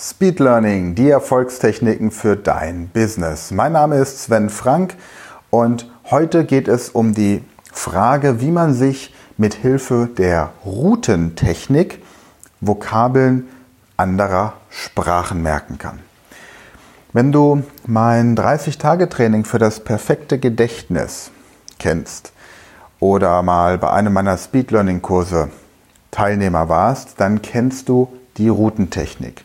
Speed Learning, die Erfolgstechniken für dein Business. Mein Name ist Sven Frank und heute geht es um die Frage, wie man sich mit Hilfe der Routentechnik Vokabeln anderer Sprachen merken kann. Wenn du mein 30-Tage-Training für das perfekte Gedächtnis kennst oder mal bei einem meiner Speed Learning Kurse Teilnehmer warst, dann kennst du die Routentechnik.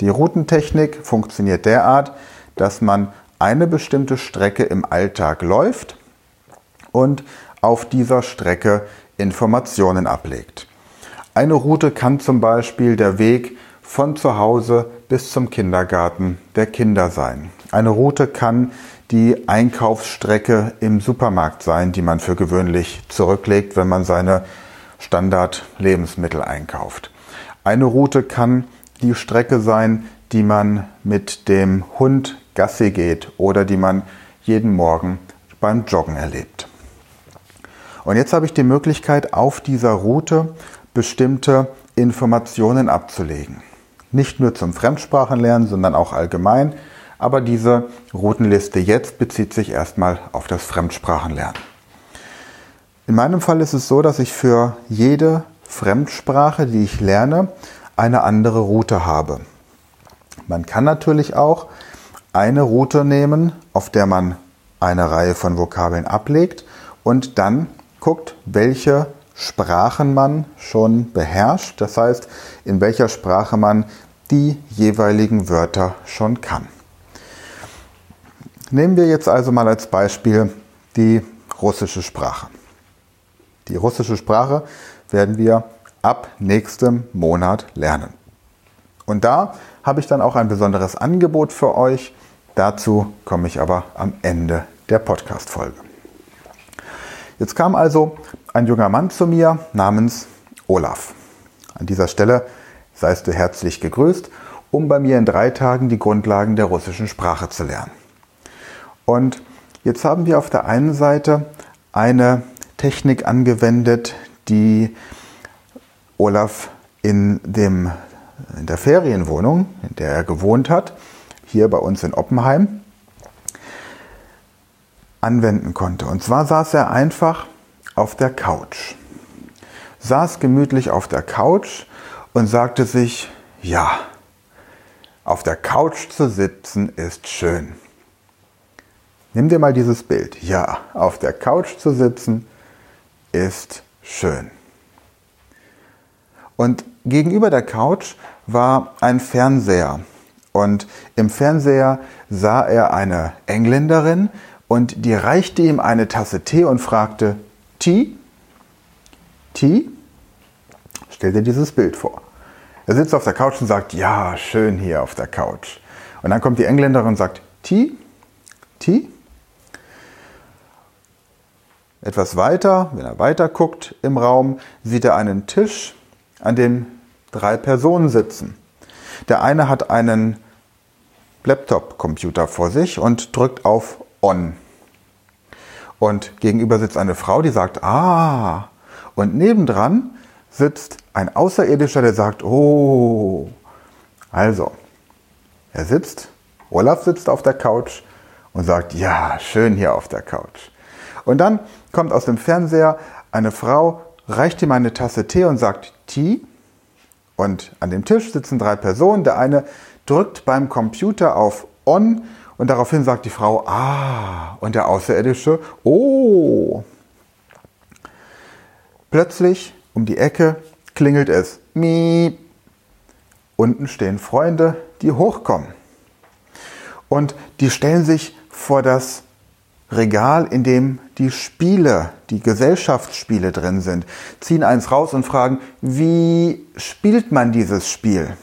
Die Routentechnik funktioniert derart, dass man eine bestimmte Strecke im Alltag läuft und auf dieser Strecke Informationen ablegt. Eine Route kann zum Beispiel der Weg von zu Hause bis zum Kindergarten der Kinder sein. Eine Route kann die Einkaufsstrecke im Supermarkt sein, die man für gewöhnlich zurücklegt, wenn man seine Standard-Lebensmittel einkauft. Eine Route kann die Strecke sein, die man mit dem Hund Gassi geht oder die man jeden Morgen beim Joggen erlebt. Und jetzt habe ich die Möglichkeit, auf dieser Route bestimmte Informationen abzulegen. Nicht nur zum Fremdsprachenlernen, sondern auch allgemein. Aber diese Routenliste jetzt bezieht sich erstmal auf das Fremdsprachenlernen. In meinem Fall ist es so, dass ich für jede Fremdsprache, die ich lerne, eine andere Route habe. Man kann natürlich auch eine Route nehmen, auf der man eine Reihe von Vokabeln ablegt und dann guckt, welche Sprachen man schon beherrscht, das heißt, in welcher Sprache man die jeweiligen Wörter schon kann. Nehmen wir jetzt also mal als Beispiel die russische Sprache. Die russische Sprache werden wir ab nächstem Monat lernen. Und da habe ich dann auch ein besonderes Angebot für euch. Dazu komme ich aber am Ende der Podcast-Folge. Jetzt kam also ein junger Mann zu mir namens Olaf. An dieser Stelle seist du herzlich gegrüßt, um bei mir in drei Tagen die Grundlagen der russischen Sprache zu lernen. Und jetzt haben wir auf der einen Seite eine Technik angewendet, die Olaf in, dem, in der Ferienwohnung, in der er gewohnt hat, hier bei uns in Oppenheim, anwenden konnte. Und zwar saß er einfach auf der Couch. Saß gemütlich auf der Couch und sagte sich, ja, auf der Couch zu sitzen ist schön. Nimm dir mal dieses Bild. Ja, auf der Couch zu sitzen ist schön. Und gegenüber der Couch war ein Fernseher. Und im Fernseher sah er eine Engländerin und die reichte ihm eine Tasse Tee und fragte, Tee? Tee? Stell dir dieses Bild vor. Er sitzt auf der Couch und sagt, ja, schön hier auf der Couch. Und dann kommt die Engländerin und sagt, Tee? Tee? Etwas weiter, wenn er weiter guckt im Raum, sieht er einen Tisch an dem drei Personen sitzen. Der eine hat einen Laptop-Computer vor sich und drückt auf On. Und gegenüber sitzt eine Frau, die sagt, ah. Und nebendran sitzt ein Außerirdischer, der sagt, oh. Also, er sitzt, Olaf sitzt auf der Couch und sagt, ja, schön hier auf der Couch. Und dann kommt aus dem Fernseher eine Frau, reicht ihm eine Tasse Tee und sagt Tee. Und an dem Tisch sitzen drei Personen. Der eine drückt beim Computer auf On und daraufhin sagt die Frau Ah und der Außerirdische Oh. Plötzlich um die Ecke klingelt es Miep. Unten stehen Freunde, die hochkommen. Und die stellen sich vor das Regal, in dem die Spiele, die Gesellschaftsspiele drin sind, ziehen eins raus und fragen, wie spielt man dieses Spiel?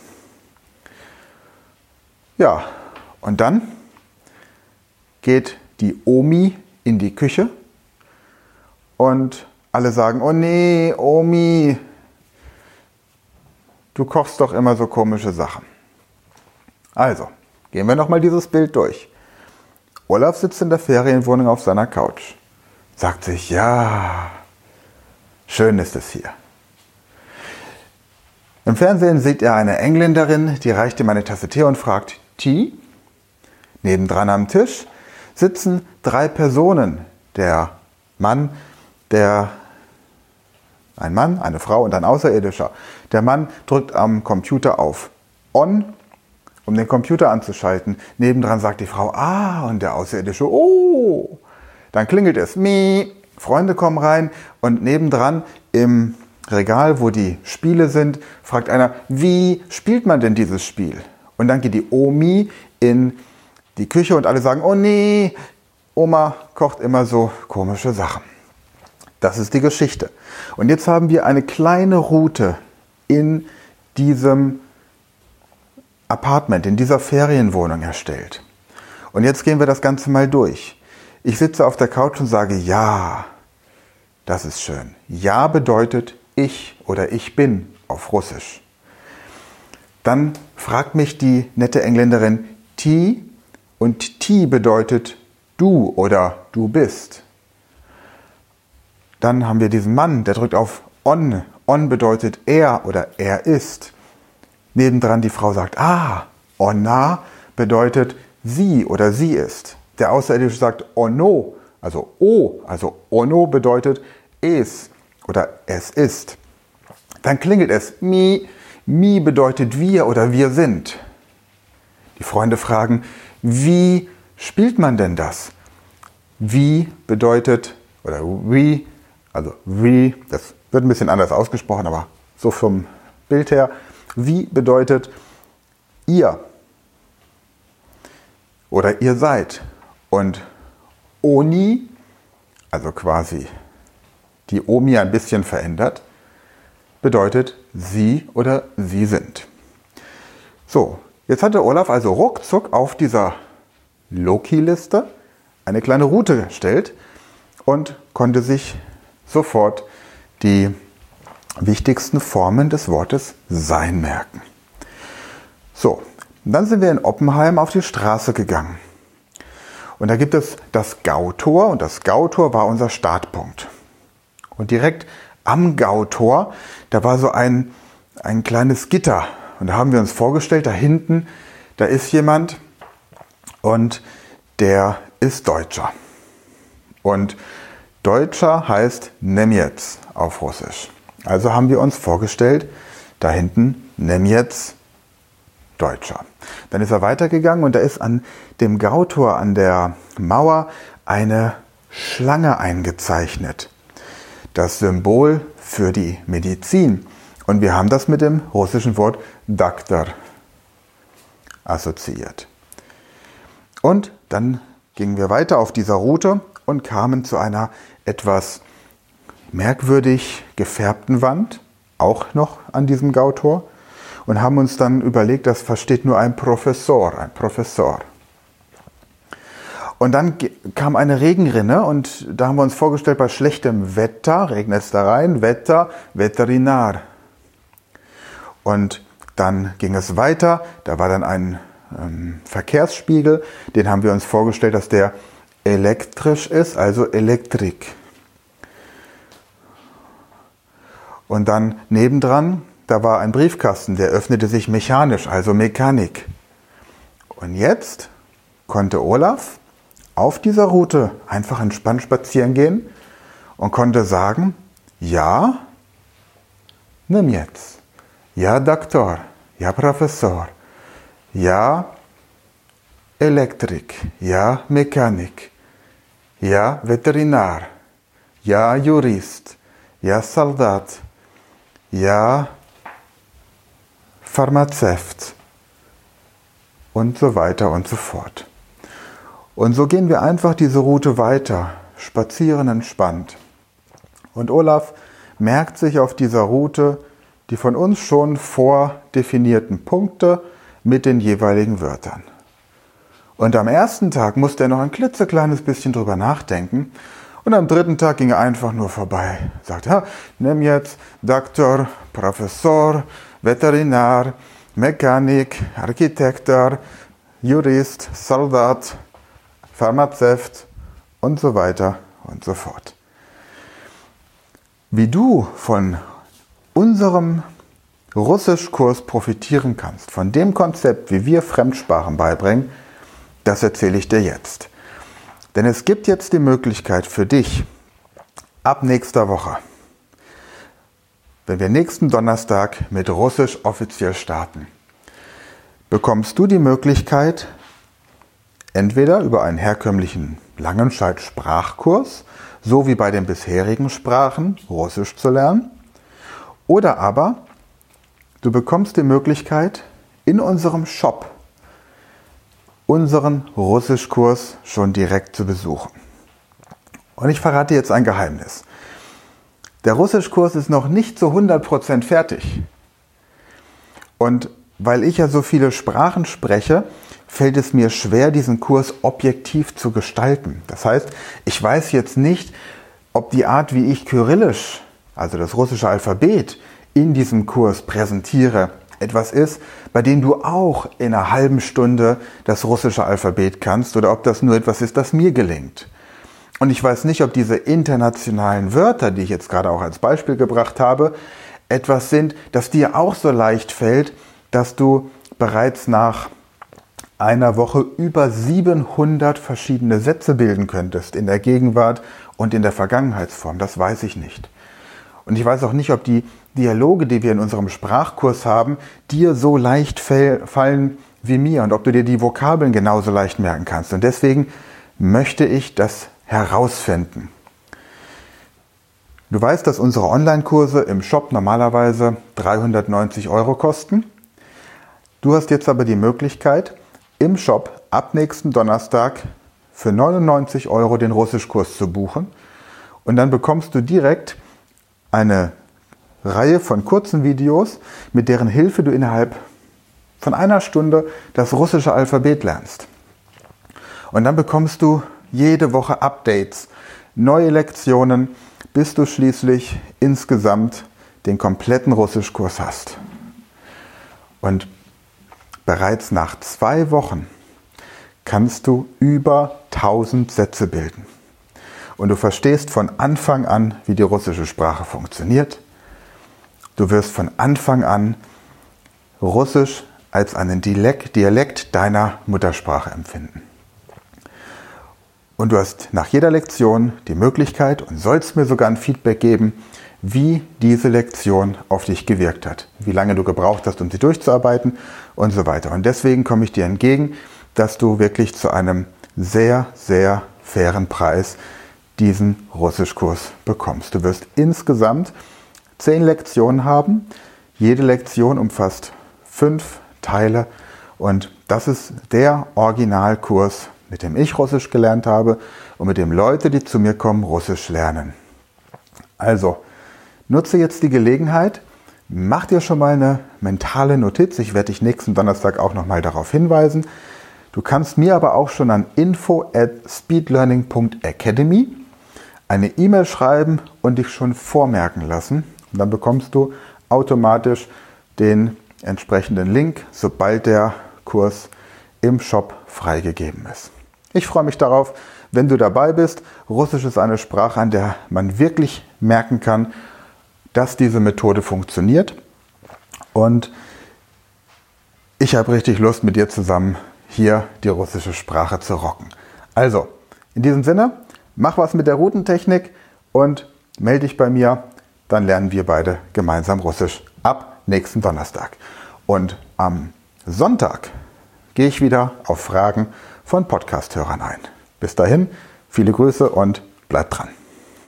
Ja, und dann geht die Omi in die Küche und alle sagen, oh nee, Omi, du kochst doch immer so komische Sachen. Also, gehen wir nochmal dieses Bild durch. Olaf sitzt in der Ferienwohnung auf seiner Couch. Sagt sich, ja, schön ist es hier. Im Fernsehen sieht er eine Engländerin, die reicht ihm eine Tasse Tee und fragt, Tee? Nebendran am Tisch sitzen drei Personen. Der Mann, der ein Mann, eine Frau und ein Außerirdischer. Der Mann drückt am Computer auf On, um den Computer anzuschalten. Nebendran sagt die Frau Ah und der Außerirdische Oh. Dann klingelt es Mi. Freunde kommen rein und nebendran im Regal, wo die Spiele sind, fragt einer, wie spielt man denn dieses Spiel? Und dann geht die Omi in die Küche und alle sagen, oh nee, Oma kocht immer so komische Sachen. Das ist die Geschichte. Und jetzt haben wir eine kleine Route in diesem Apartment, in dieser Ferienwohnung erstellt. Und jetzt gehen wir das Ganze mal durch. Ich sitze auf der Couch und sage ja. Das ist schön. Ja bedeutet ich oder ich bin auf Russisch. Dann fragt mich die nette Engländerin Ti und Ti bedeutet du oder du bist. Dann haben wir diesen Mann, der drückt auf on. On bedeutet er oder er ist. Nebendran die Frau sagt, ah, onna bedeutet sie oder sie ist. Der Außerirdische sagt ono, also o, also ono bedeutet es oder es ist. Dann klingelt es mi, mi bedeutet wir oder wir sind. Die Freunde fragen, wie spielt man denn das? Wie bedeutet, oder wie also wie, das wird ein bisschen anders ausgesprochen, aber so vom Bild her. Wie bedeutet ihr oder ihr seid. Und Oni, also quasi die Omi ein bisschen verändert, bedeutet sie oder sie sind. So, jetzt hatte Olaf also ruckzuck auf dieser Loki-Liste eine kleine Route gestellt und konnte sich sofort die wichtigsten Formen des Wortes sein merken. So, dann sind wir in Oppenheim auf die Straße gegangen. Und da gibt es das Gautor und das Gautor war unser Startpunkt. Und direkt am Gautor, da war so ein, ein kleines Gitter. Und da haben wir uns vorgestellt, da hinten, da ist jemand und der ist Deutscher. Und Deutscher heißt Nemjetz auf Russisch. Also haben wir uns vorgestellt, da hinten Nemjetz Deutscher. Dann ist er weitergegangen und da ist an dem Gautor an der Mauer eine Schlange eingezeichnet. Das Symbol für die Medizin. Und wir haben das mit dem russischen Wort Doktor assoziiert. Und dann gingen wir weiter auf dieser Route und kamen zu einer etwas merkwürdig gefärbten Wand, auch noch an diesem Gautor, und haben uns dann überlegt, das versteht nur ein Professor, ein Professor. Und dann kam eine Regenrinne und da haben wir uns vorgestellt, bei schlechtem Wetter, regnet es da rein, Wetter, Veterinar. Und dann ging es weiter, da war dann ein ähm, Verkehrsspiegel, den haben wir uns vorgestellt, dass der elektrisch ist, also Elektrik. Und dann nebendran, da war ein Briefkasten, der öffnete sich mechanisch, also Mechanik. Und jetzt konnte Olaf auf dieser Route einfach entspannt spazieren gehen und konnte sagen, ja, nimm jetzt. Ja, Doktor. Ja, Professor. Ja, Elektrik. Ja, Mechanik. Ja, Veterinar. Ja, Jurist. Ja, Soldat. Ja, Pharmazeut. Und so weiter und so fort. Und so gehen wir einfach diese Route weiter, spazieren entspannt. Und Olaf merkt sich auf dieser Route die von uns schon vordefinierten Punkte mit den jeweiligen Wörtern. Und am ersten Tag musste er noch ein klitzekleines bisschen drüber nachdenken. Und am dritten Tag ging er einfach nur vorbei. Sagt, ja, nimm jetzt Doktor, Professor, Veterinar, Mechanik, Architektor, Jurist, Soldat, Pharmazeut und so weiter und so fort. Wie du von unserem Russischkurs profitieren kannst, von dem Konzept, wie wir Fremdsprachen beibringen, das erzähle ich dir jetzt. Denn es gibt jetzt die Möglichkeit für dich, ab nächster Woche, wenn wir nächsten Donnerstag mit Russisch offiziell starten, bekommst du die Möglichkeit, entweder über einen herkömmlichen Langenscheid-Sprachkurs, so wie bei den bisherigen Sprachen, Russisch zu lernen, oder aber du bekommst die Möglichkeit, in unserem Shop unseren Russischkurs schon direkt zu besuchen. Und ich verrate jetzt ein Geheimnis. Der Russischkurs ist noch nicht zu 100% fertig. Und weil ich ja so viele Sprachen spreche, fällt es mir schwer, diesen Kurs objektiv zu gestalten. Das heißt, ich weiß jetzt nicht, ob die Art, wie ich Kyrillisch, also das russische Alphabet, in diesem Kurs präsentiere, etwas ist, bei dem du auch in einer halben Stunde das russische Alphabet kannst oder ob das nur etwas ist, das mir gelingt. Und ich weiß nicht, ob diese internationalen Wörter, die ich jetzt gerade auch als Beispiel gebracht habe, etwas sind, das dir auch so leicht fällt, dass du bereits nach einer Woche über 700 verschiedene Sätze bilden könntest in der Gegenwart und in der Vergangenheitsform. Das weiß ich nicht. Und ich weiß auch nicht, ob die Dialoge, die wir in unserem Sprachkurs haben, dir so leicht fallen wie mir und ob du dir die Vokabeln genauso leicht merken kannst. Und deswegen möchte ich das herausfinden. Du weißt, dass unsere Online-Kurse im Shop normalerweise 390 Euro kosten. Du hast jetzt aber die Möglichkeit, im Shop ab nächsten Donnerstag für 99 Euro den Russischkurs zu buchen. Und dann bekommst du direkt eine Reihe von kurzen Videos, mit deren Hilfe du innerhalb von einer Stunde das russische Alphabet lernst. Und dann bekommst du jede Woche Updates, neue Lektionen, bis du schließlich insgesamt den kompletten Russischkurs hast. Und Bereits nach zwei Wochen kannst du über 1000 Sätze bilden. Und du verstehst von Anfang an, wie die russische Sprache funktioniert. Du wirst von Anfang an Russisch als einen Dialekt deiner Muttersprache empfinden. Und du hast nach jeder Lektion die Möglichkeit und sollst mir sogar ein Feedback geben, wie diese Lektion auf dich gewirkt hat, wie lange du gebraucht hast, um sie durchzuarbeiten und so weiter. Und deswegen komme ich dir entgegen, dass du wirklich zu einem sehr, sehr fairen Preis diesen Russischkurs bekommst. Du wirst insgesamt zehn Lektionen haben. Jede Lektion umfasst fünf Teile und das ist der Originalkurs, mit dem ich Russisch gelernt habe und mit dem Leute, die zu mir kommen, Russisch lernen. Also, Nutze jetzt die Gelegenheit, mach dir schon mal eine mentale Notiz. Ich werde dich nächsten Donnerstag auch nochmal darauf hinweisen. Du kannst mir aber auch schon an info at speedlearning.academy eine E-Mail schreiben und dich schon vormerken lassen. Und dann bekommst du automatisch den entsprechenden Link, sobald der Kurs im Shop freigegeben ist. Ich freue mich darauf, wenn du dabei bist. Russisch ist eine Sprache, an der man wirklich merken kann, dass diese Methode funktioniert. Und ich habe richtig Lust, mit dir zusammen hier die russische Sprache zu rocken. Also, in diesem Sinne, mach was mit der Routentechnik und melde dich bei mir. Dann lernen wir beide gemeinsam Russisch ab nächsten Donnerstag. Und am Sonntag gehe ich wieder auf Fragen von Podcasthörern ein. Bis dahin, viele Grüße und bleib dran.